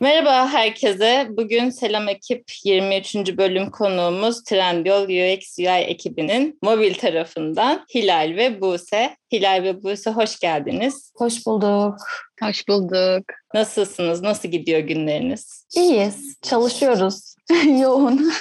Merhaba herkese. Bugün Selam Ekip 23. bölüm konuğumuz Trendyol UX UI ekibinin mobil tarafından Hilal ve Buse. Hilal ve Buse hoş geldiniz. Hoş bulduk. Hoş bulduk. Nasılsınız? Nasıl gidiyor günleriniz? İyiyiz. Çalışıyoruz. Yoğun.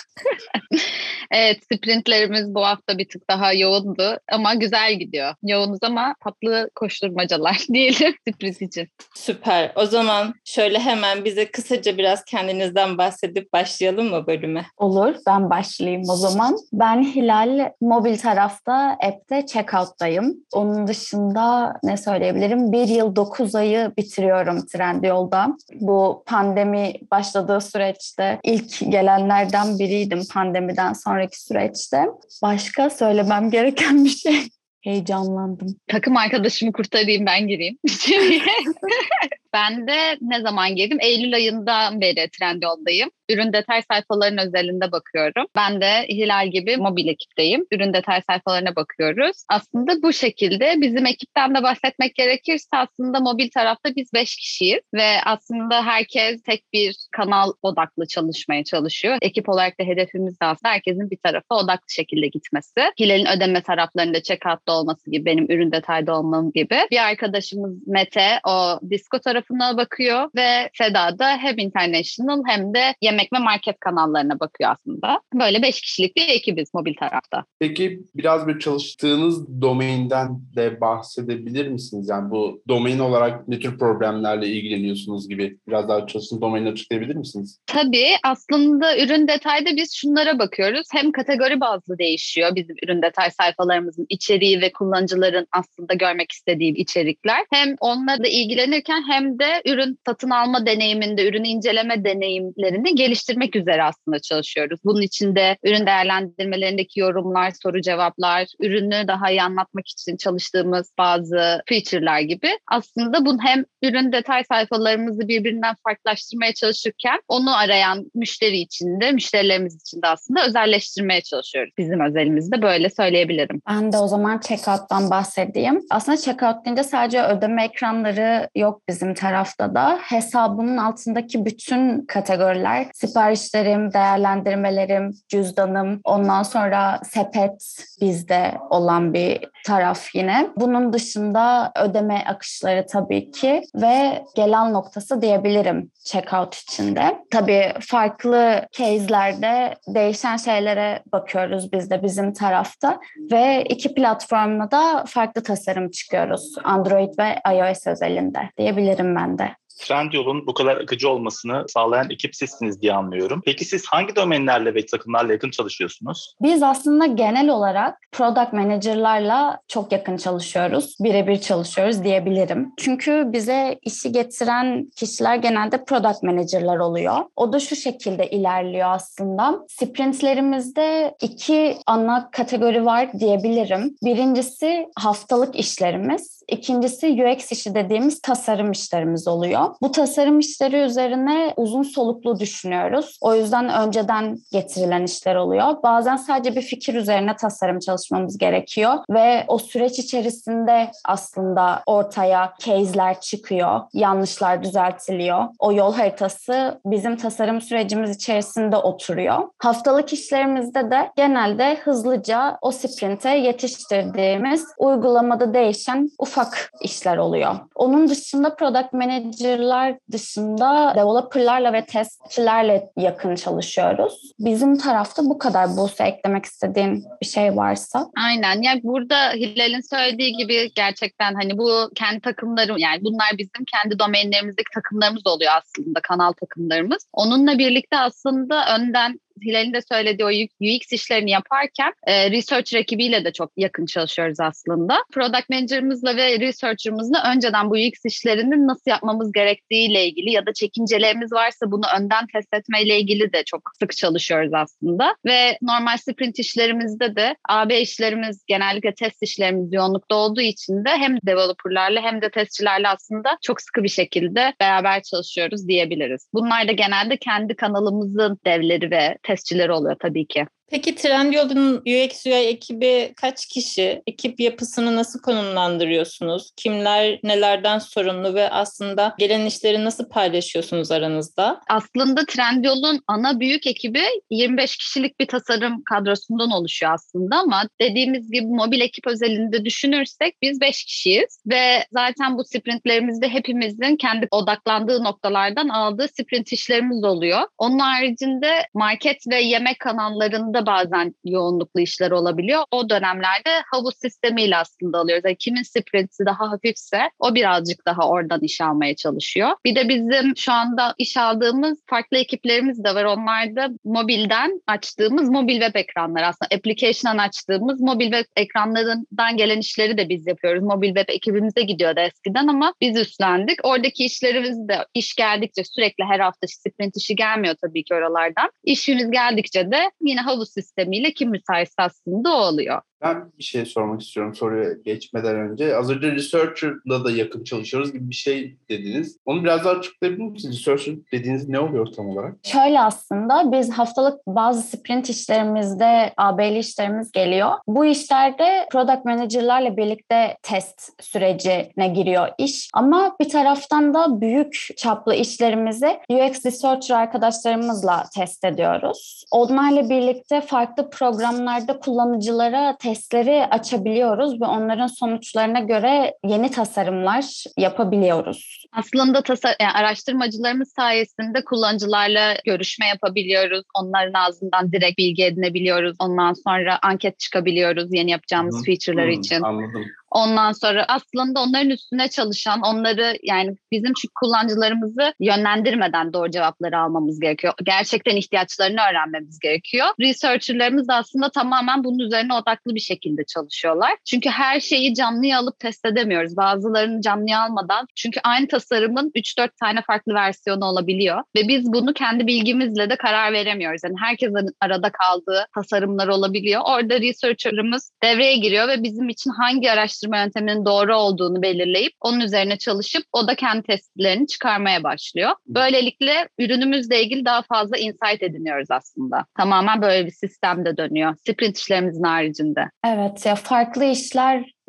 evet, sprintlerimiz bu hafta bir tık daha yoğundu ama güzel gidiyor. Yoğunuz ama tatlı koşturmacalar diyelim sprint için. Süper. O zaman şöyle hemen bize kısaca biraz kendinizden bahsedip başlayalım mı bölüme? Olur. Ben başlayayım o zaman. Ben Hilal mobil tarafta app'te checkout'tayım. Onun dışında ne söyleyebilirim? Bir yıl dokuz ayı bitiriyorum Trendyol'da. Bu pandemi başladığı süreçte ilk gelenlerden biriydim pandemiden sonraki süreçte. Başka söylemem gereken bir şey. Heyecanlandım. Takım arkadaşımı kurtarayım ben gireyim. ben de ne zaman girdim? Eylül ayından beri Trendyol'dayım ürün detay sayfalarının özelinde bakıyorum. Ben de Hilal gibi mobil ekipteyim. Ürün detay sayfalarına bakıyoruz. Aslında bu şekilde bizim ekipten de bahsetmek gerekirse aslında mobil tarafta biz beş kişiyiz ve aslında herkes tek bir kanal odaklı çalışmaya çalışıyor. Ekip olarak da hedefimiz de aslında herkesin bir tarafa odaklı şekilde gitmesi. Hilal'in ödeme taraflarında checkout'ta olması gibi, benim ürün detayda olmam gibi. Bir arkadaşımız Mete o disco tarafına bakıyor ve Seda da hem international hem de yemek ve market kanallarına bakıyor aslında. Böyle beş kişilik bir ekibiz mobil tarafta. Peki biraz bir çalıştığınız domainden de bahsedebilir misiniz? Yani bu domain olarak ne tür problemlerle ilgileniyorsunuz gibi biraz daha çalıştığınız domaini açıklayabilir misiniz? Tabii aslında ürün detayda biz şunlara bakıyoruz. Hem kategori bazlı değişiyor bizim ürün detay sayfalarımızın içeriği ve kullanıcıların aslında görmek istediği içerikler. Hem onlarla ilgilenirken hem de ürün satın alma deneyiminde, ürün inceleme deneyimlerini geliştirmek üzere aslında çalışıyoruz. Bunun içinde ürün değerlendirmelerindeki yorumlar, soru cevaplar, ürünü daha iyi anlatmak için çalıştığımız bazı feature'lar gibi. Aslında bunu hem ürün detay sayfalarımızı birbirinden farklılaştırmaya çalışırken onu arayan müşteri için de, müşterilerimiz için de aslında özelleştirmeye çalışıyoruz. Bizim özelimizde böyle söyleyebilirim. Ben de o zaman checkout'tan bahsedeyim. Aslında checkout deyince sadece ödeme ekranları yok bizim tarafta da. Hesabının altındaki bütün kategoriler siparişlerim, değerlendirmelerim, cüzdanım, ondan sonra sepet bizde olan bir taraf yine. Bunun dışında ödeme akışları tabii ki ve gelen noktası diyebilirim checkout içinde. Tabii farklı case'lerde değişen şeylere bakıyoruz biz de bizim tarafta ve iki platformda da farklı tasarım çıkıyoruz. Android ve iOS özelinde diyebilirim ben de. Trendyol'un bu kadar akıcı olmasını sağlayan ekip sizsiniz diye anlıyorum. Peki siz hangi domainlerle ve takımlarla yakın çalışıyorsunuz? Biz aslında genel olarak product manager'larla çok yakın çalışıyoruz. Birebir çalışıyoruz diyebilirim. Çünkü bize işi getiren kişiler genelde product manager'lar oluyor. O da şu şekilde ilerliyor aslında. Sprintlerimizde iki ana kategori var diyebilirim. Birincisi haftalık işlerimiz. İkincisi UX işi dediğimiz tasarım işlerimiz oluyor. Bu tasarım işleri üzerine uzun soluklu düşünüyoruz. O yüzden önceden getirilen işler oluyor. Bazen sadece bir fikir üzerine tasarım çalışmamız gerekiyor ve o süreç içerisinde aslında ortaya case'ler çıkıyor, yanlışlar düzeltiliyor. O yol haritası bizim tasarım sürecimiz içerisinde oturuyor. Haftalık işlerimizde de genelde hızlıca o sprinte yetiştirdiğimiz uygulamada değişen ufak işler oluyor. Onun dışında product manager manager'lar dışında developer'larla ve testçilerle yakın çalışıyoruz. Bizim tarafta bu kadar. Buse eklemek istediğin bir şey varsa. Aynen. Yani burada Hilal'in söylediği gibi gerçekten hani bu kendi takımlarım yani bunlar bizim kendi domainlerimizdeki takımlarımız oluyor aslında kanal takımlarımız. Onunla birlikte aslında önden Hilal'in de söylediği o UX işlerini yaparken e, research ekibiyle de çok yakın çalışıyoruz aslında. Product manager'ımızla ve researcher'ımızla önceden bu UX işlerini nasıl yapmamız gerektiğiyle ilgili ya da çekincelerimiz varsa bunu önden test etmeyle ilgili de çok sık çalışıyoruz aslında. Ve normal sprint işlerimizde de AB işlerimiz genellikle test işlerimiz yoğunlukta olduğu için de hem developerlarla hem de testçilerle aslında çok sıkı bir şekilde beraber çalışıyoruz diyebiliriz. Bunlar da genelde kendi kanalımızın devleri ve testçileri oluyor tabii ki. Peki Trendyol'un UX UI ekibi kaç kişi? Ekip yapısını nasıl konumlandırıyorsunuz? Kimler nelerden sorumlu ve aslında gelen işleri nasıl paylaşıyorsunuz aranızda? Aslında Trendyol'un ana büyük ekibi 25 kişilik bir tasarım kadrosundan oluşuyor aslında ama dediğimiz gibi mobil ekip özelinde düşünürsek biz 5 kişiyiz ve zaten bu sprintlerimizde hepimizin kendi odaklandığı noktalardan aldığı sprint işlerimiz oluyor. Onun haricinde market ve yemek kanallarında bazen yoğunluklu işler olabiliyor. O dönemlerde havuz sistemiyle aslında alıyoruz. Yani kimin sprinti daha hafifse o birazcık daha oradan iş almaya çalışıyor. Bir de bizim şu anda iş aldığımız farklı ekiplerimiz de var. Onlar da mobilden açtığımız mobil web ekranları aslında application'dan açtığımız mobil web ekranlarından gelen işleri de biz yapıyoruz. Mobil web ekibimize gidiyordu eskiden ama biz üstlendik. Oradaki işlerimiz de iş geldikçe sürekli her hafta sprint işi gelmiyor tabii ki oralardan. İşimiz geldikçe de yine havuz sistemiyle kim müsaitse aslında o oluyor. Ben bir şey sormak istiyorum soruya geçmeden önce. Az önce researcher'la da yakın çalışıyoruz gibi bir şey dediniz. Onu biraz daha açıklayabilir misiniz? Researcher dediğiniz ne oluyor tam olarak? Şöyle aslında biz haftalık bazı sprint işlerimizde AB'li işlerimiz geliyor. Bu işlerde product manager'larla birlikte test sürecine giriyor iş. Ama bir taraftan da büyük çaplı işlerimizi UX researcher arkadaşlarımızla test ediyoruz. Onlarla birlikte farklı programlarda kullanıcılara testleri açabiliyoruz ve onların sonuçlarına göre yeni tasarımlar yapabiliyoruz. Aslında tasar yani araştırmacılarımız sayesinde kullanıcılarla görüşme yapabiliyoruz. Onların ağzından direkt bilgi edinebiliyoruz. Ondan sonra anket çıkabiliyoruz yeni yapacağımız Hı. feature'lar Hı, için. Anladım. Ondan sonra aslında onların üstüne çalışan, onları yani bizim şu kullanıcılarımızı yönlendirmeden doğru cevapları almamız gerekiyor. Gerçekten ihtiyaçlarını öğrenmemiz gerekiyor. Researcher'larımız da aslında tamamen bunun üzerine odaklı bir şekilde çalışıyorlar. Çünkü her şeyi canlıya alıp test edemiyoruz. Bazılarını canlıya almadan. Çünkü aynı tasarımın 3-4 tane farklı versiyonu olabiliyor. Ve biz bunu kendi bilgimizle de karar veremiyoruz. Yani herkesin arada kaldığı tasarımlar olabiliyor. Orada researcher'ımız devreye giriyor ve bizim için hangi araştırma yönteminin doğru olduğunu belirleyip onun üzerine çalışıp o da kendi testlerini çıkarmaya başlıyor. Böylelikle ürünümüzle ilgili daha fazla insight ediniyoruz aslında. Tamamen böyle bir sistemde dönüyor. Sprint işlerimizin haricinde. Evet ya farklı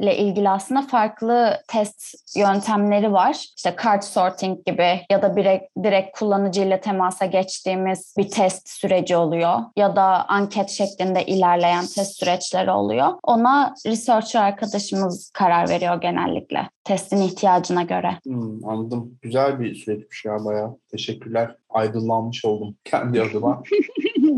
işlerle ilgili aslında farklı test yöntemleri var. İşte card sorting gibi ya da direkt, direkt kullanıcıyla temasa geçtiğimiz bir test süreci oluyor. Ya da anket şeklinde ilerleyen test süreçleri oluyor. Ona researcher arkadaşımız karar veriyor genellikle testin ihtiyacına göre. Hmm, anladım. Güzel bir süreçmiş ya bayağı. Teşekkürler. Aydınlanmış oldum kendi adıma.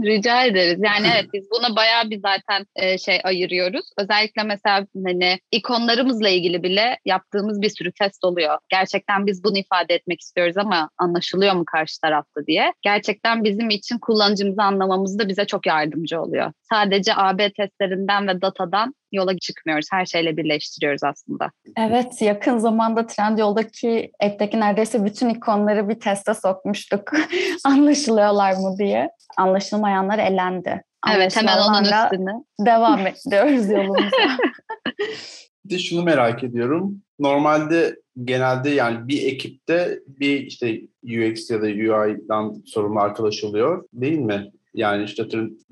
Rica ederiz. Yani evet biz buna bayağı bir zaten e, şey ayırıyoruz. Özellikle mesela hani ikonlarımızla ilgili bile yaptığımız bir sürü test oluyor. Gerçekten biz bunu ifade etmek istiyoruz ama anlaşılıyor mu karşı tarafta diye. Gerçekten bizim için kullanıcımızı anlamamızda bize çok yardımcı oluyor. Sadece AB testlerinden ve datadan yola çıkmıyoruz. Her şeyle birleştiriyoruz aslında. Evet yakın zamanda Trendyol'daki app'teki neredeyse bütün ikonları bir teste sokmuştuk. Anlaşılıyorlar mı diye. Anlaşılmayanlar elendi. Evet hemen onun üstüne. Devam ediyoruz yolumuza. Bir de şunu merak ediyorum. Normalde genelde yani bir ekipte bir işte UX ya da UI'dan sorumlu arkadaş oluyor değil mi? Yani işte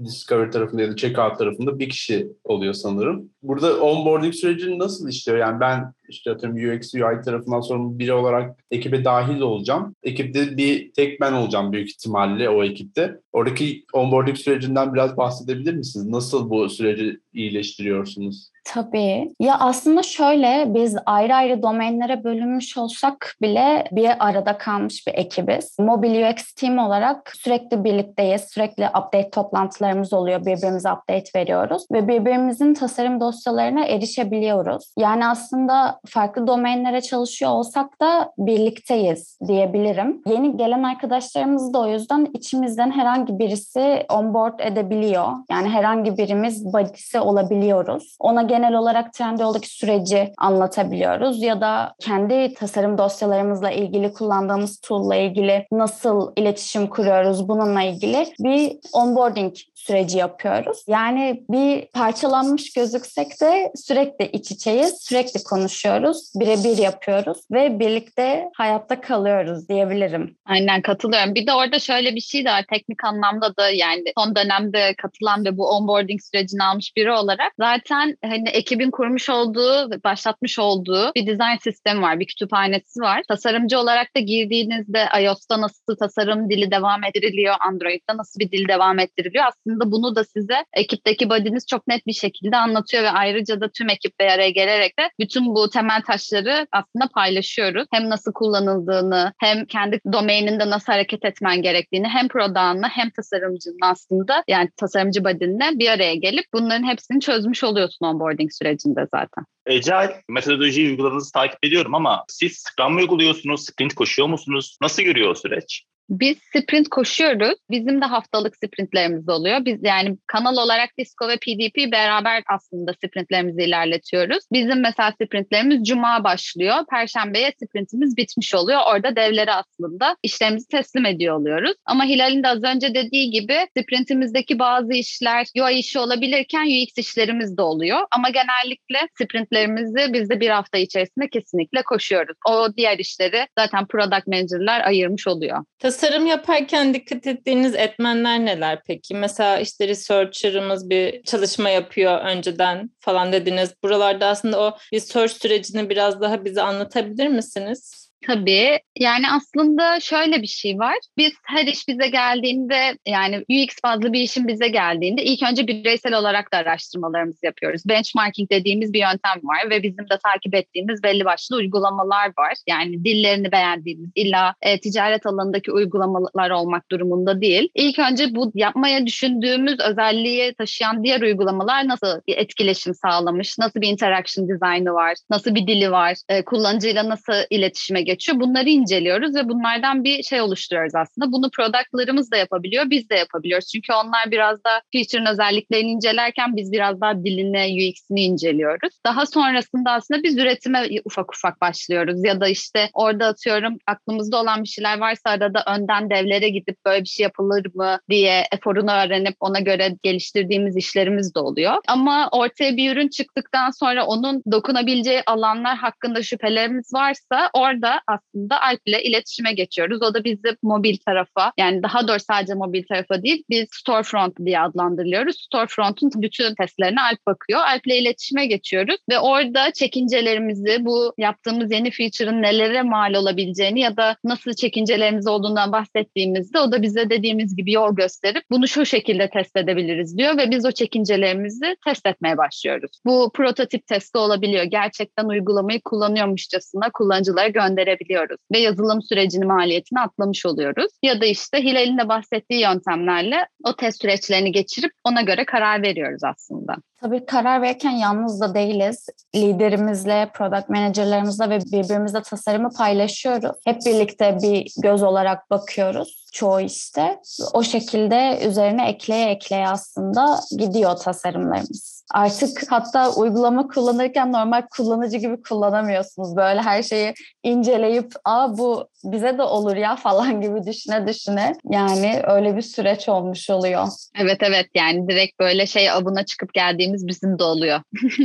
Discovery tarafında ya da Checkout tarafında bir kişi oluyor sanırım. Burada onboarding süreci nasıl işliyor? Yani ben işte atıyorum UX UI tarafından sorumlu biri olarak ekibe dahil olacağım. Ekipte bir tek ben olacağım büyük ihtimalle o ekipte. Oradaki onboarding sürecinden biraz bahsedebilir misiniz? Nasıl bu süreci iyileştiriyorsunuz? Tabii. Ya aslında şöyle biz ayrı ayrı domainlere bölünmüş olsak bile bir arada kalmış bir ekibiz. Mobil UX team olarak sürekli birlikteyiz. Sürekli update toplantılarımız oluyor. Birbirimize update veriyoruz ve birbirimizin tasarım dosyalarına erişebiliyoruz. Yani aslında farklı domainlere çalışıyor olsak da birlikteyiz diyebilirim. Yeni gelen arkadaşlarımız da o yüzden içimizden herhangi birisi onboard edebiliyor. Yani herhangi birimiz body'si olabiliyoruz. Ona genel genel olarak Trendyol'daki süreci anlatabiliyoruz ya da kendi tasarım dosyalarımızla ilgili kullandığımız tool'la ilgili nasıl iletişim kuruyoruz bununla ilgili bir onboarding süreci yapıyoruz. Yani bir parçalanmış gözüksek de sürekli iç içeyiz, sürekli konuşuyoruz, birebir yapıyoruz ve birlikte hayatta kalıyoruz diyebilirim. Aynen katılıyorum. Bir de orada şöyle bir şey de var. Teknik anlamda da yani son dönemde katılan ve bu onboarding sürecini almış biri olarak zaten hani ekibin kurmuş olduğu başlatmış olduğu bir design sistemi var, bir kütüphanesi var. Tasarımcı olarak da girdiğinizde iOS'ta nasıl tasarım dili devam ettiriliyor, Android'da nasıl bir dil devam ettiriliyor. Aslında bunu da size ekipteki body'niz çok net bir şekilde anlatıyor ve ayrıca da tüm ekip bir araya gelerek de bütün bu temel taşları aslında paylaşıyoruz. Hem nasıl kullanıldığını, hem kendi domaininde nasıl hareket etmen gerektiğini, hem prodağınla hem tasarımcının aslında yani tasarımcı body'nle bir araya gelip bunların hepsini çözmüş oluyorsun onboarding sürecinde zaten. Agile metodoloji uyguladığınızı takip ediyorum ama siz Scrum uyguluyorsunuz, sprint koşuyor musunuz? Nasıl yürüyor o süreç? Biz sprint koşuyoruz. Bizim de haftalık sprintlerimiz oluyor. Biz yani kanal olarak Disco ve PDP beraber aslında sprintlerimizi ilerletiyoruz. Bizim mesela sprintlerimiz cuma başlıyor. Perşembeye sprintimiz bitmiş oluyor. Orada devlere aslında işlerimizi teslim ediyor oluyoruz. Ama Hilal'in de az önce dediği gibi sprintimizdeki bazı işler UI işi olabilirken UX işlerimiz de oluyor. Ama genellikle sprintlerimizi biz de bir hafta içerisinde kesinlikle koşuyoruz. O diğer işleri zaten product manager'lar ayırmış oluyor. Tasarım yaparken dikkat ettiğiniz etmenler neler peki? Mesela işte researcher'ımız bir çalışma yapıyor önceden falan dediniz. Buralarda aslında o research sürecini biraz daha bize anlatabilir misiniz? Tabii. Yani aslında şöyle bir şey var. Biz her iş bize geldiğinde yani UX fazla bir işin bize geldiğinde ilk önce bireysel olarak da araştırmalarımızı yapıyoruz. Benchmarking dediğimiz bir yöntem var ve bizim de takip ettiğimiz belli başlı uygulamalar var. Yani dillerini beğendiğimiz illa e, ticaret alanındaki uygulamalar olmak durumunda değil. İlk önce bu yapmaya düşündüğümüz özelliği taşıyan diğer uygulamalar nasıl bir etkileşim sağlamış, nasıl bir interaction dizaynı var, nasıl bir dili var, e, kullanıcıyla nasıl iletişime geçiyor. Bunları inceliyoruz ve bunlardan bir şey oluşturuyoruz aslında. Bunu productlarımız da yapabiliyor, biz de yapabiliyoruz. Çünkü onlar biraz da feature'ın özelliklerini incelerken biz biraz daha dilini, UX'ini inceliyoruz. Daha sonrasında aslında biz üretime ufak ufak başlıyoruz. Ya da işte orada atıyorum aklımızda olan bir şeyler varsa arada önden devlere gidip böyle bir şey yapılır mı diye eforunu öğrenip ona göre geliştirdiğimiz işlerimiz de oluyor. Ama ortaya bir ürün çıktıktan sonra onun dokunabileceği alanlar hakkında şüphelerimiz varsa orada aslında Alp ile iletişime geçiyoruz. O da bizi mobil tarafa yani daha doğrusu sadece mobil tarafa değil biz storefront diye adlandırılıyoruz. Storefront'un bütün testlerine Alp bakıyor. Alp ile iletişime geçiyoruz ve orada çekincelerimizi bu yaptığımız yeni feature'ın nelere mal olabileceğini ya da nasıl çekincelerimiz olduğundan bahsettiğimizde o da bize dediğimiz gibi yol gösterip bunu şu şekilde test edebiliriz diyor ve biz o çekincelerimizi test etmeye başlıyoruz. Bu prototip testi olabiliyor. Gerçekten uygulamayı kullanıyormuşçasına kullanıcılara gönderebiliyoruz ve yazılım sürecinin maliyetini atlamış oluyoruz. Ya da işte Hilal'in de bahsettiği yöntemlerle o test süreçlerini geçirip ona göre karar veriyoruz aslında. Tabii karar verirken yalnız da değiliz. Liderimizle, product managerlerimizle ve birbirimizle tasarımı paylaşıyoruz. Hep birlikte bir göz olarak bakıyoruz çoğu işte. O şekilde üzerine ekleye ekleye aslında gidiyor tasarımlarımız. Artık hatta uygulama kullanırken normal kullanıcı gibi kullanamıyorsunuz. Böyle her şeyi inceleyip aa bu bize de olur ya falan gibi düşüne düşüne. Yani öyle bir süreç olmuş oluyor. Evet evet yani direkt böyle şey abuna çıkıp geldiğimiz bizim de oluyor.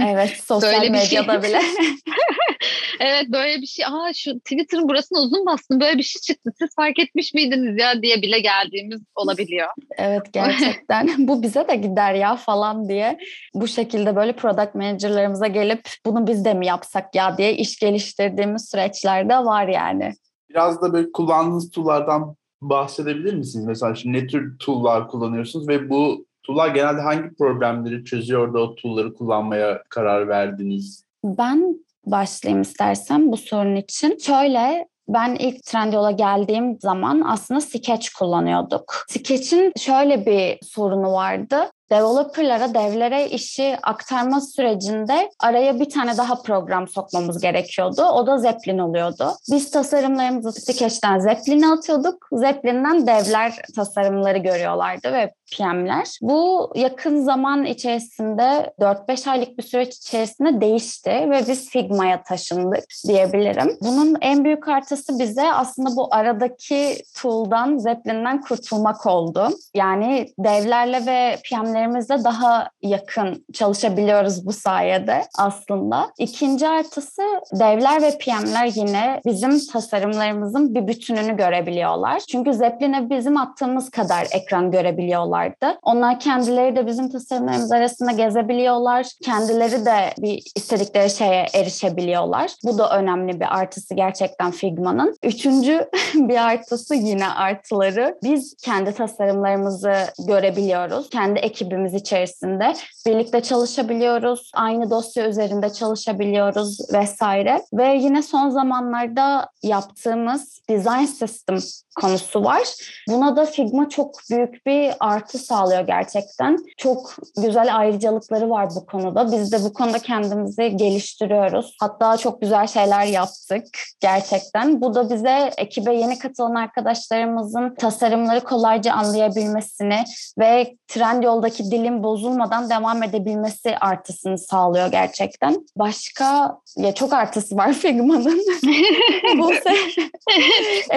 Evet sosyal Böyle bir şey. medyada bile. evet böyle bir şey. Aa şu Twitter'ın burasına uzun bastım. Böyle bir şey çıktı. Siz fark etmiş miydiniz ya diye bile geldiğimiz olabiliyor. Evet gerçekten bu bize de gider ya falan diye bu şekilde böyle product manager'larımıza gelip bunu biz de mi yapsak ya diye iş geliştirdiğimiz süreçlerde var yani. Biraz da böyle kullandığınız tool'lardan bahsedebilir misiniz? Mesela şimdi ne tür tool'lar kullanıyorsunuz ve bu tool'lar genelde hangi problemleri çözüyor da o tool'ları kullanmaya karar verdiniz? Ben başlayayım istersen bu sorun için. Şöyle ben ilk Trendyol'a geldiğim zaman aslında Sketch kullanıyorduk. Sketch'in şöyle bir sorunu vardı. Developerlara, devlere işi aktarma sürecinde araya bir tane daha program sokmamız gerekiyordu. O da Zeppelin oluyordu. Biz tasarımlarımızı Sketch'ten Zeppelin'e atıyorduk. Zeppelin'den devler tasarımları görüyorlardı ve PM'ler. Bu yakın zaman içerisinde 4-5 aylık bir süreç içerisinde değişti ve biz Figma'ya taşındık diyebilirim. Bunun en büyük artısı bize aslında bu aradaki tool'dan, Zeppelin'den kurtulmak oldu. Yani devlerle ve PM'lerimizle daha yakın çalışabiliyoruz bu sayede aslında. İkinci artısı devler ve PM'ler yine bizim tasarımlarımızın bir bütününü görebiliyorlar. Çünkü Zeppelin'e bizim attığımız kadar ekran görebiliyorlardı. Onlar kendileri de bizim tasarımlarımız arasında gezebiliyorlar. Kendileri de bir istedikleri şeye erişebiliyorlar. Bu da önemli bir artısı gerçekten Figma'nın. Üçüncü bir artısı yine artıları. Biz kendi tasarımlarımızı görebiliyoruz. Kendi ekibimiz içerisinde birlikte çalışabiliyoruz. Aynı dosya üzerinde çalışabiliyoruz vesaire. Ve yine son zamanlarda yaptığımız design system konusu var. Buna da Figma çok büyük bir artı sağlıyor gerçekten. Çok güzel ayrıcalıkları var bu konuda. Biz de bu konuda kendimizi geliştiriyoruz. Hatta çok güzel şeyler yaptık gerçekten. Bu da bize ekibe yeni katılan arkadaşlarımızın tasarımları kolayca anlayabilmesini ve trend yoldaki dilin bozulmadan devam edebilmesi artısını sağlıyor gerçekten. Başka ya çok artısı var Figma'nın. bu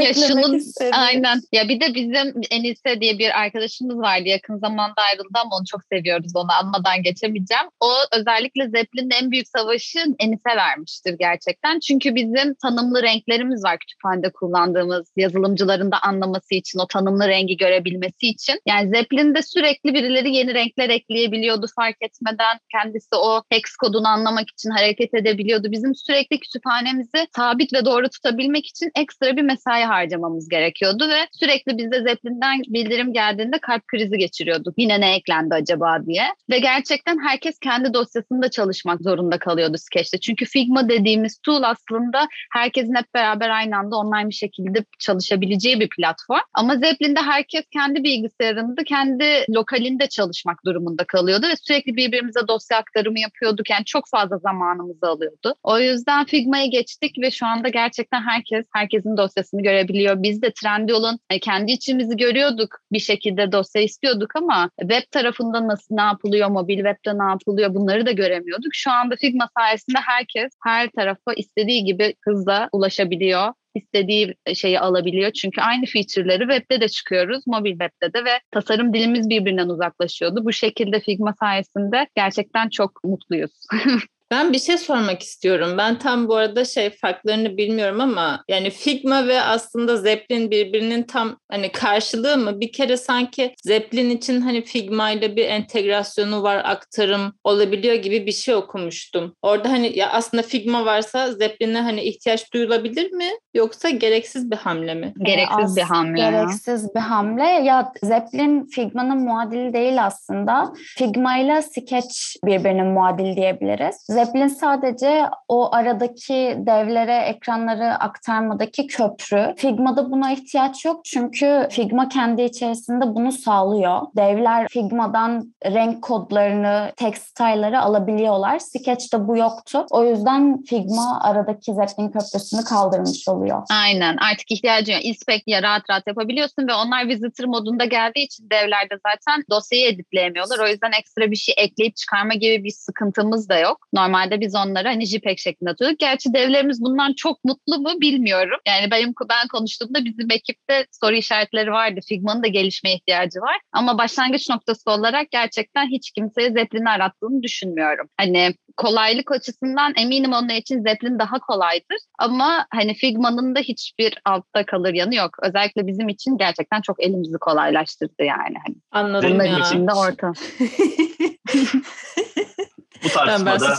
ya şunun aynen. Ya bir de bizim Enise diye bir arkadaşımız vardı yakın zamanda ayrıldı ama onu çok seviyoruz onu anmadan geçemeyeceğim. O özellikle Zeppelin'in en büyük savaşı Enise vermiştir gerçekten. Çünkü bizim tanımlı renklerimiz var kütüphanede kullandığımız yazılımcıların da anlaması için o tanımlı rengi görebilmesi için. Yani Zeppelin'de sürekli birileri yeni renkler ekleyebiliyordu fark etmeden. Kendisi o hex kodunu anlamak için hareket edebiliyordu. Bizim sürekli kütüphanemizi sabit ve doğru tutabilmek için ekstra bir mesai harcamamız gerekiyordu ve sürekli bizde Zeppelin'den bildirim geldiğinde kalp krizi geçiriyorduk. Yine ne eklendi acaba diye. Ve gerçekten herkes kendi dosyasında çalışmak zorunda kalıyordu Sketch'te. Çünkü Figma dediğimiz tool aslında herkesin hep beraber aynı anda online bir şekilde çalışabileceği bir platform. Ama Zeppelin'de herkes kendi bilgisayarında, kendi lokalinde çalışmak durumunda kalıyordu ve sürekli birbirimize dosya aktarımı yapıyorduk. Yani çok fazla zamanımızı alıyordu. O yüzden Figma'ya geçtik ve şu anda gerçekten herkes herkesin dosyasını görebiliyor. Biz de Trendyol'un e, kendi içimizi görüyorduk. Bir şekilde dosya istiyorduk ama web tarafında nasıl ne yapılıyor, mobil webde ne yapılıyor bunları da göremiyorduk. Şu anda Figma sayesinde herkes her tarafa istediği gibi hızla ulaşabiliyor istediği şeyi alabiliyor. Çünkü aynı feature'ları webde de çıkıyoruz, mobil webde de ve tasarım dilimiz birbirinden uzaklaşıyordu. Bu şekilde Figma sayesinde gerçekten çok mutluyuz. Ben bir şey sormak istiyorum. Ben tam bu arada şey farklarını bilmiyorum ama yani Figma ve aslında Zeppelin birbirinin tam hani karşılığı mı? Bir kere sanki Zeppelin için hani Figma ile bir entegrasyonu var, aktarım olabiliyor gibi bir şey okumuştum. Orada hani ya aslında Figma varsa Zeppelin'e hani ihtiyaç duyulabilir mi? Yoksa gereksiz bir hamle mi? Gereksiz bir hamle. Gereksiz bir hamle. Ya Zeppelin Figma'nın muadili değil aslında. Figma ile Sketch birbirinin muadili diyebiliriz. Zeppelin sadece o aradaki devlere ekranları aktarmadaki köprü. Figma'da buna ihtiyaç yok çünkü Figma kendi içerisinde bunu sağlıyor. Devler Figma'dan renk kodlarını, text style'ları alabiliyorlar. Sketch'te bu yoktu. O yüzden Figma aradaki Zeppelin köprüsünü kaldırmış oluyor. Aynen. Artık ihtiyacın yok. Inspect ya rahat rahat yapabiliyorsun ve onlar visitor modunda geldiği için devlerde zaten dosyayı editleyemiyorlar. O yüzden ekstra bir şey ekleyip çıkarma gibi bir sıkıntımız da yok. Normalde biz onları hani JPEG şeklinde atıyorduk. Gerçi devlerimiz bundan çok mutlu mu bilmiyorum. Yani benim ben konuştuğumda bizim ekipte soru işaretleri vardı. Figma'nın da gelişmeye ihtiyacı var. Ama başlangıç noktası olarak gerçekten hiç kimseye Zeppelin'i arattığını düşünmüyorum. Hani kolaylık açısından eminim onun için Zeppelin daha kolaydır. Ama hani Figma'nın da hiçbir altta kalır yanı yok. Özellikle bizim için gerçekten çok elimizi kolaylaştırdı yani. Hani Anladım bunlar ya. için de orta. Bu tartışmada Ben- ben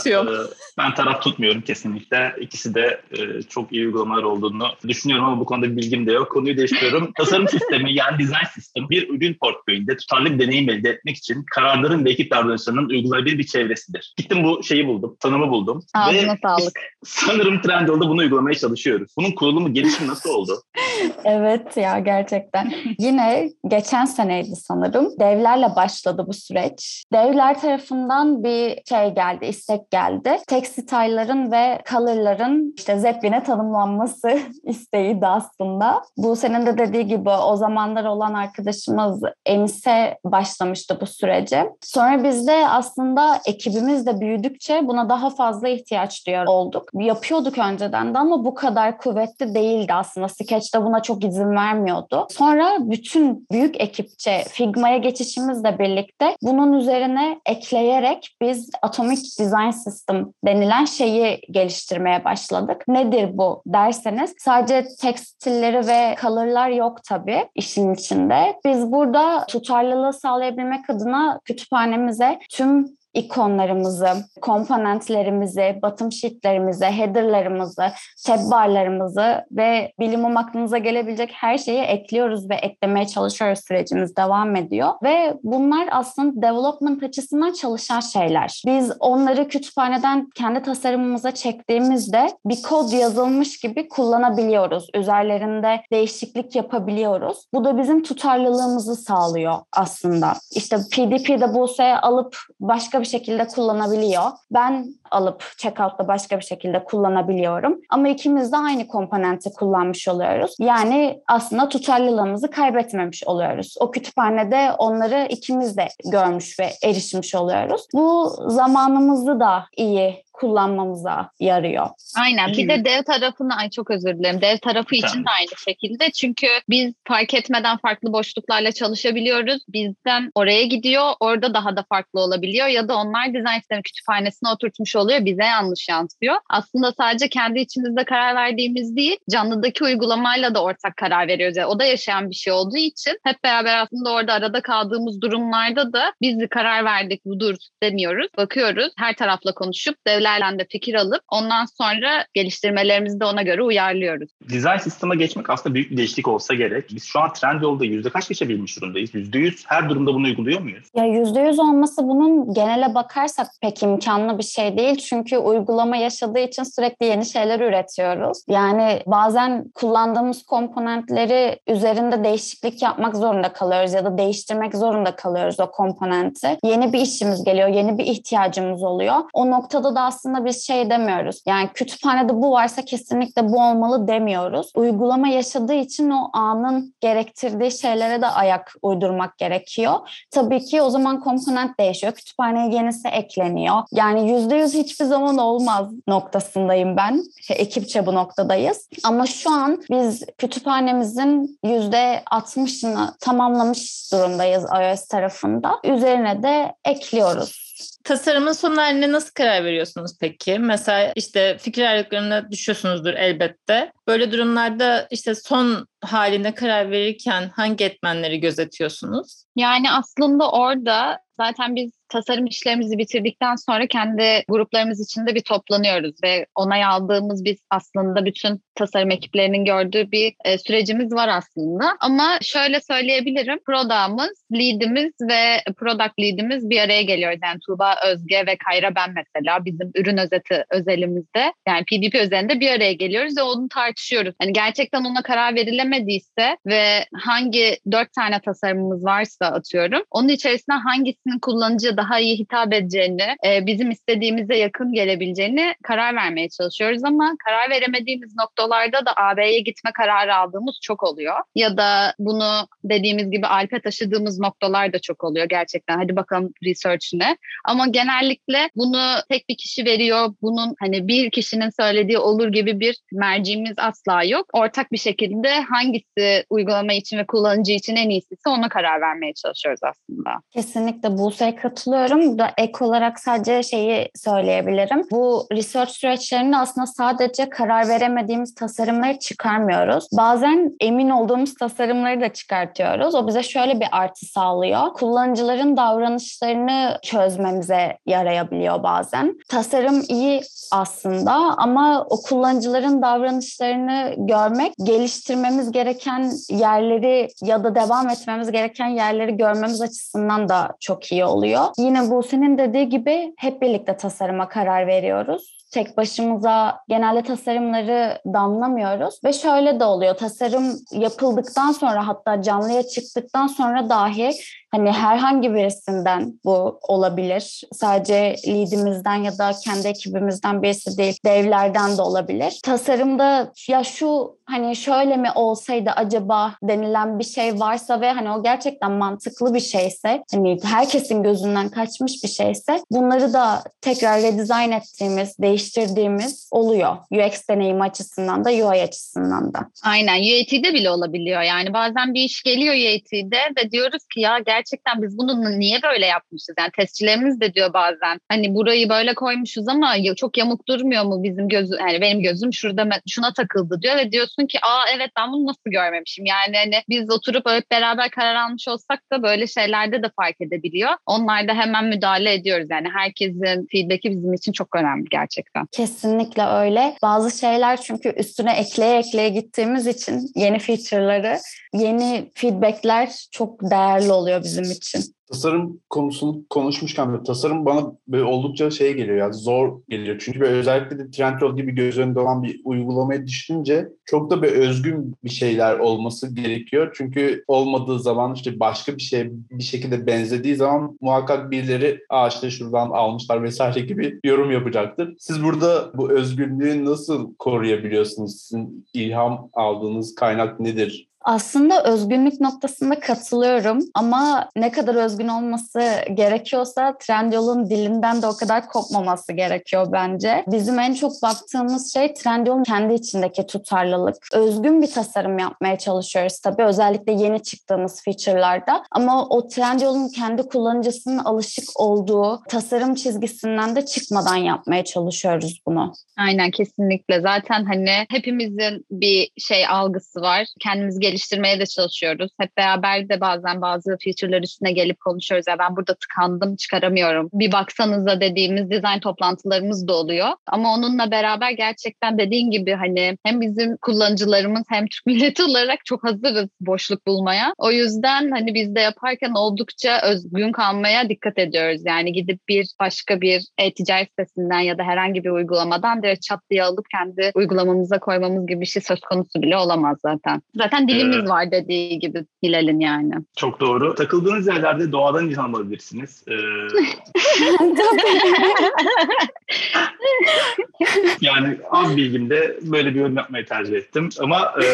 ben taraf tutmuyorum kesinlikle. İkisi de e, çok iyi uygulamalar olduğunu düşünüyorum ama bu konuda bir bilgim de yok. Konuyu değiştiriyorum. Tasarım sistemi yani design sistem bir ürün portföyünde tutarlı bir deneyim elde etmek için kararların ve ekip davranışlarının uygulanabilir bir çevresidir. Gittim bu şeyi buldum, tanımı buldum. Ağzına ve sağlık. sanırım Trendyol'da bunu uygulamaya çalışıyoruz. Bunun kurulumu, gelişimi nasıl oldu? evet ya gerçekten. Yine geçen seneydi sanırım. Devlerle başladı bu süreç. Devler tarafından bir şey geldi, istek geldi. Textile'ların ve color'ların işte Zeppelin'e tanımlanması isteğiydi aslında. Bu senin de dediği gibi o zamanlar olan arkadaşımız Enis'e başlamıştı bu sürece. Sonra biz de aslında ekibimiz de büyüdükçe buna daha fazla ihtiyaç duyar olduk. Yapıyorduk önceden de ama bu kadar kuvvetli değildi aslında. Sketch'te buna çok izin vermiyordu. Sonra bütün büyük ekipçe Figma'ya geçişimizle birlikte bunun üzerine ekleyerek biz Atomic Design System denilen şeyi geliştirmeye başladık. Nedir bu derseniz sadece tekstilleri ve color'lar yok tabii işin içinde. Biz burada tutarlılığı sağlayabilmek adına kütüphanemize tüm ikonlarımızı, komponentlerimizi, bottom sheetlerimizi, headerlarımızı, tab barlarımızı ve bilimum aklınıza gelebilecek her şeyi ekliyoruz ve eklemeye çalışıyoruz sürecimiz devam ediyor. Ve bunlar aslında development açısından çalışan şeyler. Biz onları kütüphaneden kendi tasarımımıza çektiğimizde bir kod yazılmış gibi kullanabiliyoruz. Üzerlerinde değişiklik yapabiliyoruz. Bu da bizim tutarlılığımızı sağlıyor aslında. İşte PDP'de bu alıp başka bir şekilde kullanabiliyor. Ben alıp checkout'ta başka bir şekilde kullanabiliyorum. Ama ikimiz de aynı komponenti kullanmış oluyoruz. Yani aslında tutarlılığımızı kaybetmemiş oluyoruz. O kütüphanede onları ikimiz de görmüş ve erişmiş oluyoruz. Bu zamanımızı da iyi kullanmamıza yarıyor. Aynen. Bir de dev tarafını ay çok özür dilerim. Dev tarafı için de aynı şekilde. Çünkü biz fark etmeden farklı boşluklarla çalışabiliyoruz. Bizden oraya gidiyor. Orada daha da farklı olabiliyor. Ya da onlar dizayn sistemi kütüphanesine oturtmuş oluyor. Bize yanlış yansıyor. Aslında sadece kendi içimizde karar verdiğimiz değil, canlıdaki uygulamayla da ortak karar veriyoruz. Yani o da yaşayan bir şey olduğu için hep beraber aslında orada arada kaldığımız durumlarda da biz karar verdik budur demiyoruz. Bakıyoruz. Her tarafla konuşup devler ülkelerden de fikir alıp ondan sonra geliştirmelerimizi de ona göre uyarlıyoruz. Dizayn sisteme geçmek aslında büyük bir değişiklik olsa gerek. Biz şu an Trendyol'da yüzde kaç geçebilmiş durumdayız? Yüzde yüz her durumda bunu uyguluyor muyuz? Ya yüzde yüz olması bunun genele bakarsak pek imkanlı bir şey değil. Çünkü uygulama yaşadığı için sürekli yeni şeyler üretiyoruz. Yani bazen kullandığımız komponentleri üzerinde değişiklik yapmak zorunda kalıyoruz ya da değiştirmek zorunda kalıyoruz o komponenti. Yeni bir işimiz geliyor, yeni bir ihtiyacımız oluyor. O noktada da aslında biz şey demiyoruz. Yani kütüphanede bu varsa kesinlikle bu olmalı demiyoruz. Uygulama yaşadığı için o anın gerektirdiği şeylere de ayak uydurmak gerekiyor. Tabii ki o zaman komponent değişiyor. Kütüphaneye yenisi ekleniyor. Yani yüzde yüz hiçbir zaman olmaz noktasındayım ben. Ekipçe bu noktadayız. Ama şu an biz kütüphanemizin yüzde altmışını tamamlamış durumdayız iOS tarafında. Üzerine de ekliyoruz Tasarımın son haline nasıl karar veriyorsunuz peki? Mesela işte fikir ayrılıklarına düşüyorsunuzdur elbette. Böyle durumlarda işte son haline karar verirken hangi etmenleri gözetiyorsunuz? Yani aslında orada zaten biz tasarım işlerimizi bitirdikten sonra kendi gruplarımız içinde bir toplanıyoruz ve onay aldığımız biz aslında bütün tasarım ekiplerinin gördüğü bir e, sürecimiz var aslında. Ama şöyle söyleyebilirim. Product'ımız, lead'imiz ve product lead'imiz bir araya geliyoruz. Yani Tuğba Özge ve Kayra ben mesela bizim ürün özeti özelimizde yani PDP özelinde bir araya geliyoruz ve onu tartışıyoruz. Yani gerçekten ona karar verilemediyse ve hangi dört tane tasarımımız varsa atıyorum onun içerisinde hangisinin kullanıcı daha iyi hitap edeceğini, e, bizim istediğimize yakın gelebileceğini karar vermeye çalışıyoruz ama karar veremediğimiz noktalarda da AB'ye gitme kararı aldığımız çok oluyor. Ya da bunu dediğimiz gibi Alp'e taşıdığımız noktalar da çok oluyor gerçekten. Hadi bakalım research ne? Ama genellikle bunu tek bir kişi veriyor. Bunun hani bir kişinin söylediği olur gibi bir merciğimiz asla yok. Ortak bir şekilde hangisi uygulama için ve kullanıcı için en iyisi ona karar vermeye çalışıyoruz aslında. Kesinlikle Buse'ye katılıyorum da ek olarak sadece şeyi söyleyebilirim. Bu research süreçlerinde aslında sadece karar veremediğimiz tasarımları çıkarmıyoruz. Bazen emin olduğumuz tasarımları da çıkartıyoruz. O bize şöyle bir artı sağlıyor. Kullanıcıların davranışlarını çözmemize yarayabiliyor bazen. Tasarım iyi aslında ama o kullanıcıların davranışlarını görmek, geliştirmemiz gereken yerleri ya da devam etmemiz gereken yerleri görmemiz açısından da çok iyi oluyor. Yine bu senin dediği gibi hep birlikte tasarıma karar veriyoruz. tek başımıza genelde tasarımları damlamıyoruz ve şöyle de oluyor. Tasarım yapıldıktan sonra hatta canlıya çıktıktan sonra dahi Hani herhangi birisinden bu olabilir. Sadece leadimizden ya da kendi ekibimizden birisi değil, devlerden de olabilir. Tasarımda ya şu hani şöyle mi olsaydı acaba denilen bir şey varsa ve hani o gerçekten mantıklı bir şeyse, hani herkesin gözünden kaçmış bir şeyse bunları da tekrar redesign ettiğimiz, değiştirdiğimiz oluyor. UX deneyimi açısından da UI açısından da. Aynen UAT'de bile olabiliyor. Yani bazen bir iş geliyor UAT'de ve diyoruz ki ya gel gerçekten biz bunu niye böyle yapmışız? Yani testçilerimiz de diyor bazen hani burayı böyle koymuşuz ama çok yamuk durmuyor mu bizim gözü yani benim gözüm şurada şuna takıldı diyor ve diyorsun ki aa evet ben bunu nasıl görmemişim? Yani hani biz oturup hep beraber karar almış olsak da böyle şeylerde de fark edebiliyor. Onlarda hemen müdahale ediyoruz. Yani herkesin feedback'i bizim için çok önemli gerçekten. Kesinlikle öyle. Bazı şeyler çünkü üstüne ekleye ekleye gittiğimiz için yeni feature'ları, yeni feedback'ler çok değerli oluyor bizim için. Tasarım konusunu konuşmuşken tasarım bana böyle oldukça şey geliyor yani zor geliyor. Çünkü böyle özellikle de Trendyol gibi göz önünde olan bir uygulamaya düşününce çok da bir özgün bir şeyler olması gerekiyor. Çünkü olmadığı zaman işte başka bir şey bir şekilde benzediği zaman muhakkak birileri Aa işte şuradan almışlar vesaire gibi yorum yapacaktır. Siz burada bu özgünlüğü nasıl koruyabiliyorsunuz? Sizin ilham aldığınız kaynak nedir? Aslında özgünlük noktasında katılıyorum ama ne kadar özgün olması gerekiyorsa Trendyol'un dilinden de o kadar kopmaması gerekiyor bence. Bizim en çok baktığımız şey Trendyol'un kendi içindeki tutarlılık. Özgün bir tasarım yapmaya çalışıyoruz tabii özellikle yeni çıktığımız feature'larda ama o Trendyol'un kendi kullanıcısının alışık olduğu tasarım çizgisinden de çıkmadan yapmaya çalışıyoruz bunu. Aynen kesinlikle. Zaten hani hepimizin bir şey algısı var. Kendimiz geliştirmeye de çalışıyoruz. Hep beraber de bazen bazı feature'lar üstüne gelip konuşuyoruz. Ya ben burada tıkandım çıkaramıyorum. Bir baksanıza dediğimiz dizayn toplantılarımız da oluyor. Ama onunla beraber gerçekten dediğin gibi hani hem bizim kullanıcılarımız hem Türk milleti olarak çok hazırız boşluk bulmaya. O yüzden hani biz de yaparken oldukça özgün kalmaya dikkat ediyoruz. Yani gidip bir başka bir e-ticaret sitesinden ya da herhangi bir uygulamadan direkt çat diye alıp kendi uygulamamıza koymamız gibi bir şey söz konusu bile olamaz zaten. Zaten dil ee, var dediği gibi Hilal'in yani. Çok doğru. Takıldığınız yerlerde doğadan ilham alabilirsiniz. Ee, yani az bilgimde böyle bir yorum yapmayı tercih ettim. Ama e,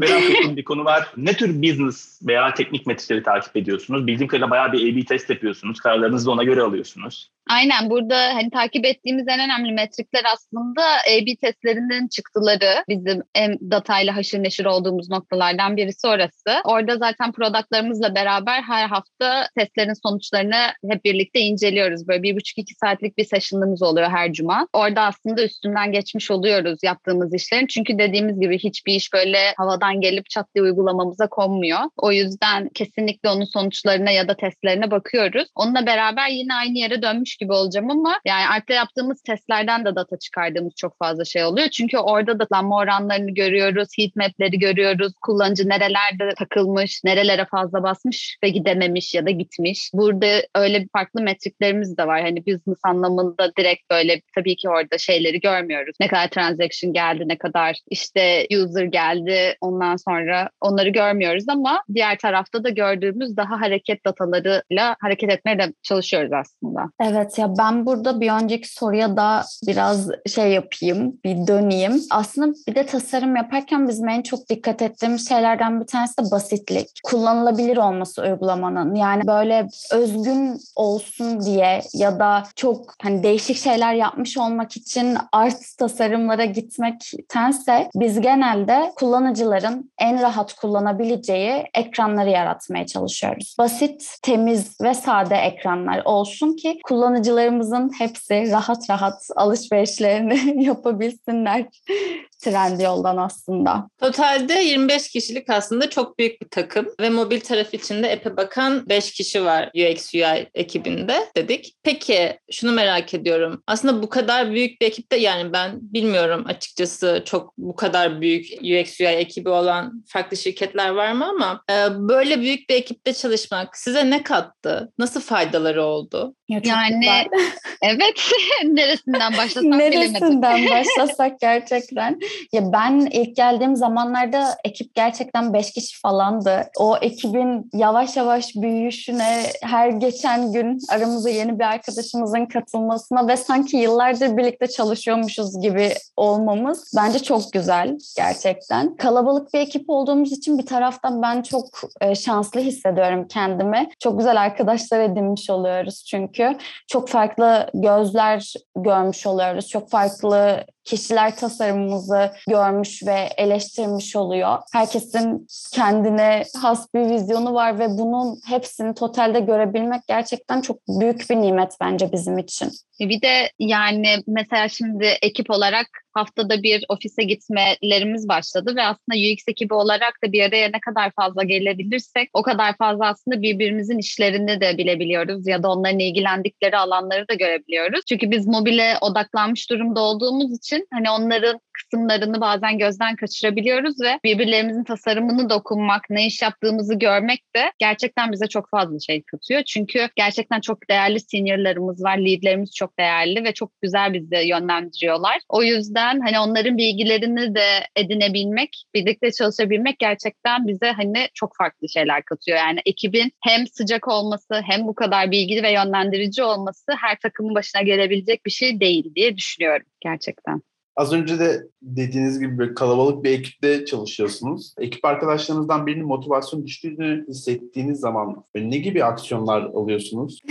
merak ettiğim bir konu var. Ne tür business veya teknik metrikleri takip ediyorsunuz? Bildiğim kadarıyla bayağı bir A-B test yapıyorsunuz. Kararlarınızı da ona göre alıyorsunuz. Aynen burada hani takip ettiğimiz en önemli metrikler aslında A-B testlerinden çıktıları bizim en datayla haşır neşir olduğumuz noktalardan birisi orası. Orada zaten productlarımızla beraber her hafta testlerin sonuçlarını hep birlikte inceliyoruz. Böyle bir buçuk iki saatlik bir session'ımız oluyor her cuma. Orada aslında üstünden geçmiş oluyoruz yaptığımız işlerin. Çünkü dediğimiz gibi hiçbir iş böyle havadan gelip çat diye uygulamamıza konmuyor. O yüzden kesinlikle onun sonuçlarına ya da testlerine bakıyoruz. Onunla beraber yine aynı yere dönmüş gibi olacağım ama yani Alp'te yaptığımız testlerden de data çıkardığımız çok fazla şey oluyor. Çünkü orada da lanma oranlarını görüyoruz, heat map'leri görüyoruz, kullanıcı nerelerde takılmış, nerelere fazla basmış ve gidememiş ya da gitmiş. Burada öyle bir farklı metriklerimiz de var. Hani business anlamında direkt böyle tabii ki orada şeyleri görmüyoruz. Ne kadar transaction geldi, ne kadar işte user geldi ondan sonra onları görmüyoruz ama diğer tarafta da gördüğümüz daha hareket datalarıyla hareket etmeye de çalışıyoruz aslında. Evet ya ben burada bir önceki soruya da biraz şey yapayım, bir döneyim. Aslında bir de tasarım yaparken bizim en çok dikkat ettiğimiz şeylerden bir tanesi de basitlik. Kullanılabilir olması uygulamanın. Yani böyle özgün olsun diye ya da çok hani değişik şeyler yapmış olmak için art tasarımlara gitmektense biz genelde kullanıcıların en rahat kullanabileceği ekranları yaratmaya çalışıyoruz. Basit, temiz ve sade ekranlar olsun ki kullanıcı kullanıcılarımızın hepsi rahat rahat alışverişlerini yapabilsinler Trendyol'dan aslında. Totalde 25 kişilik aslında çok büyük bir takım ve mobil taraf içinde epe bakan 5 kişi var UX UI ekibinde dedik. Peki şunu merak ediyorum. Aslında bu kadar büyük bir ekipte yani ben bilmiyorum açıkçası çok bu kadar büyük UX UI ekibi olan farklı şirketler var mı ama e, böyle büyük bir ekipte çalışmak size ne kattı? Nasıl faydaları oldu? Ya Yani güzel. evet neresinden bilemedim. Neresinden başlasak gerçekten. Ya ben ilk geldiğim zamanlarda ekip gerçekten beş kişi falandı. O ekibin yavaş yavaş büyüyüşüne, her geçen gün aramıza yeni bir arkadaşımızın katılmasına ve sanki yıllardır birlikte çalışıyormuşuz gibi olmamız bence çok güzel gerçekten. Kalabalık bir ekip olduğumuz için bir taraftan ben çok e, şanslı hissediyorum kendimi. Çok güzel arkadaşlar edinmiş oluyoruz çünkü. Çok farklı gözler görmüş oluyoruz. Çok farklı kişiler tasarımımızı görmüş ve eleştirmiş oluyor. Herkesin kendine has bir vizyonu var ve bunun hepsini totalde görebilmek gerçekten çok büyük bir nimet bence bizim için. Bir de yani mesela şimdi ekip olarak haftada bir ofise gitmelerimiz başladı ve aslında UX ekibi olarak da bir araya ne kadar fazla gelebilirsek o kadar fazla aslında birbirimizin işlerini de bilebiliyoruz ya da onların ilgilendikleri alanları da görebiliyoruz. Çünkü biz mobile odaklanmış durumda olduğumuz için hani onların kısımlarını bazen gözden kaçırabiliyoruz ve birbirlerimizin tasarımını dokunmak, ne iş yaptığımızı görmek de gerçekten bize çok fazla şey katıyor. Çünkü gerçekten çok değerli seniorlarımız var, leadlerimiz çok değerli ve çok güzel bizi yönlendiriyorlar. O yüzden hani onların bilgilerini de edinebilmek, birlikte çalışabilmek gerçekten bize hani çok farklı şeyler katıyor. Yani ekibin hem sıcak olması hem bu kadar bilgili ve yönlendirici olması her takımın başına gelebilecek bir şey değil diye düşünüyorum gerçekten. Az önce de dediğiniz gibi böyle kalabalık bir ekipte çalışıyorsunuz. Ekip arkadaşlarınızdan birinin motivasyon düştüğünü hissettiğiniz zaman ne gibi aksiyonlar alıyorsunuz?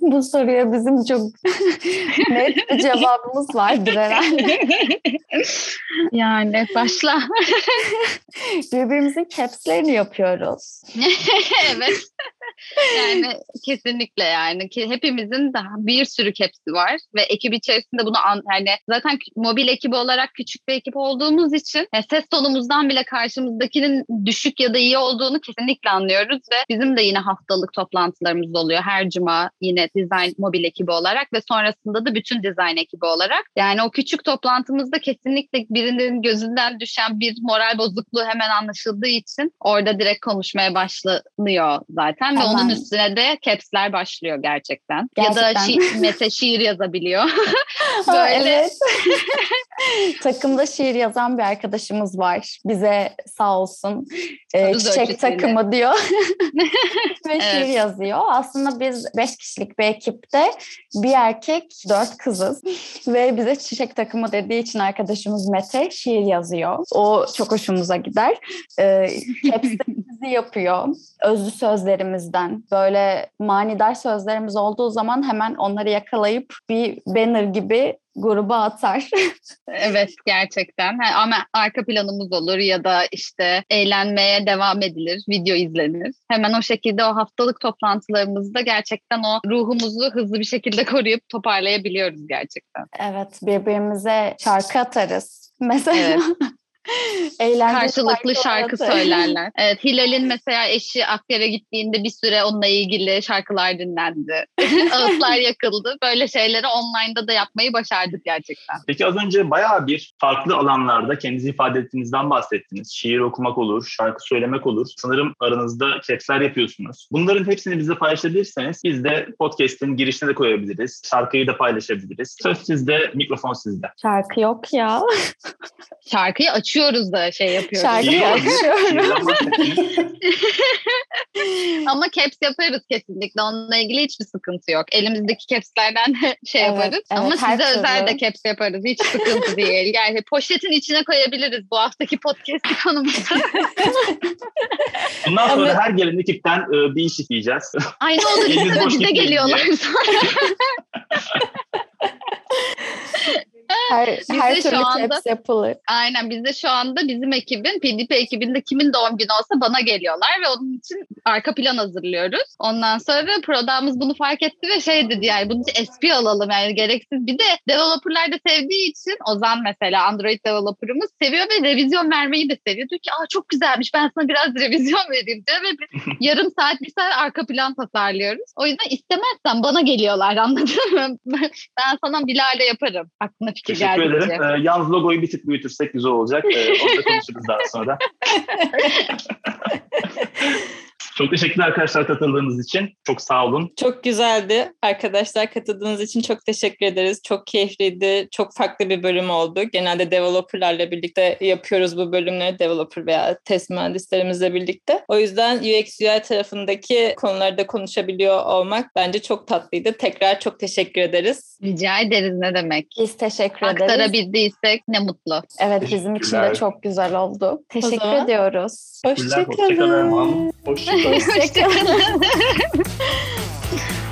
Bu soruya bizim çok net bir cevabımız vardır herhalde. yani başla. Birbirimizin capslerini yapıyoruz. evet. Yani kesinlikle yani. Ki hepimizin daha bir sürü hepsi var ve ekip içerisinde bunu an, yani zaten mobil ekibi olarak küçük bir ekip olduğumuz için yani ses tonumuzdan bile karşımızdakinin düşük ya da iyi olduğunu kesinlikle anlıyoruz ve bizim de yine haftalık toplantılarımız oluyor. Her cuma yine design mobil ekibi olarak ve sonrasında da bütün design ekibi olarak. Yani o küçük toplantımızda kesinlikle birinin gözünden düşen bir moral bozukluğu hemen anlaşıldığı için orada direkt konuşmaya başlanıyor zaten ve onun üstüne de caps'ler başlıyor gerçekten. Ya Gerçekten. da şi- Mete şiir yazabiliyor. Böyle. evet. Takımda şiir yazan bir arkadaşımız var. Bize sağ olsun e, çiçek ölçüsüyle. takımı diyor. Ve şiir Evet. yazıyor. Aslında biz beş kişilik bir ekipte bir erkek, dört kızız. Ve bize çiçek takımı dediği için arkadaşımız Mete şiir yazıyor. O çok hoşumuza gider. E, caps'lerimizi yapıyor. Özlü sözlerimizden. Böyle manidar sözlerimiz olduğu zaman hemen onları yakalayıp bir banner gibi gruba atar. Evet gerçekten. Ama arka planımız olur ya da işte eğlenmeye devam edilir, video izlenir. Hemen o şekilde o haftalık toplantılarımızda gerçekten o ruhumuzu hızlı bir şekilde koruyup toparlayabiliyoruz gerçekten. evet, birbirimize şarkı atarız. Mesela Evet. eğlenceli Karşılıklı şarkı atarız. söylerler. Evet, Hilal'in mesela eşi Akdere gittiğinde bir süre onunla ilgili şarkılar dinlendi. Ağıtlar yakıldı. Böyle şeyleri online'da da yapmayı başardık gerçekten. Peki az önce bayağı bir farklı alanlarda kendinizi ifade ettiğinizden bahsettiniz. Şiir okumak olur, şarkı söylemek olur. Sanırım aranızda caps'ler yapıyorsunuz. Bunların hepsini bize paylaşabilirseniz biz de podcast'in girişine de koyabiliriz. Şarkıyı da paylaşabiliriz. Söz sizde, mikrofon sizde. Şarkı yok ya. Şarkıyı açıyoruz da şey yapıyoruz. Şarkı Şiir var. açıyorum. Şiirden bahsettiniz. Ama caps yaparız kesinlikle. Onunla ilgili hiçbir sıkıntı yok. Elimizdeki capslerden de şey Evet, yaparız. evet, Ama size özel de türlü. caps yaparız. Hiç sıkıntı değil. Yani poşetin içine koyabiliriz bu haftaki podcast konumuzu. Bundan sonra Ama- her gelen ekipten e, bir iş isteyeceğiz. Aynı olur Eliniz istemez boş bize geliyorlar sonra. Her, Bizde her şu türlü anda- caps yapılır. Aynen bizde şu anda bizim ekibin PDP ekibinde kimin doğum günü olsa bana geliyorlar ve onun için arka plan hazırlıyoruz. Ondan sonra prodamız bunu fark etti ve şey dedi yani bunun için SP alalım yani gereksiz. Bir de developerlar da sevdiği için Ozan mesela Android developerımız seviyor ve revizyon vermeyi de seviyor. Diyor ki Aa, çok güzelmiş ben sana biraz revizyon vereyim diyor ve bir yarım saat bir saat arka plan tasarlıyoruz. O yüzden istemezsen bana geliyorlar anladın mı? ben sana Bilal'le yaparım. Aklına fikir Teşekkür geldikçe. ederim. E, yalnız logoyu bir tık büyütürsek güzel olacak. E, onu da konuşuruz daha sonra. Çok teşekkürler arkadaşlar katıldığınız için. Çok sağ olun. Çok güzeldi. Arkadaşlar katıldığınız için çok teşekkür ederiz. Çok keyifliydi. Çok farklı bir bölüm oldu. Genelde developerlarla birlikte yapıyoruz bu bölümleri. Developer veya test mühendislerimizle birlikte. O yüzden UX UI tarafındaki konularda konuşabiliyor olmak bence çok tatlıydı. Tekrar çok teşekkür ederiz. Rica ederiz ne demek. Biz teşekkür ederiz. Aktarabildiysek ne mutlu. Evet bizim için de çok güzel oldu. Teşekkür ediyoruz. Hoşçakalın. Hoşçakalın. Hoşçakalın. してください。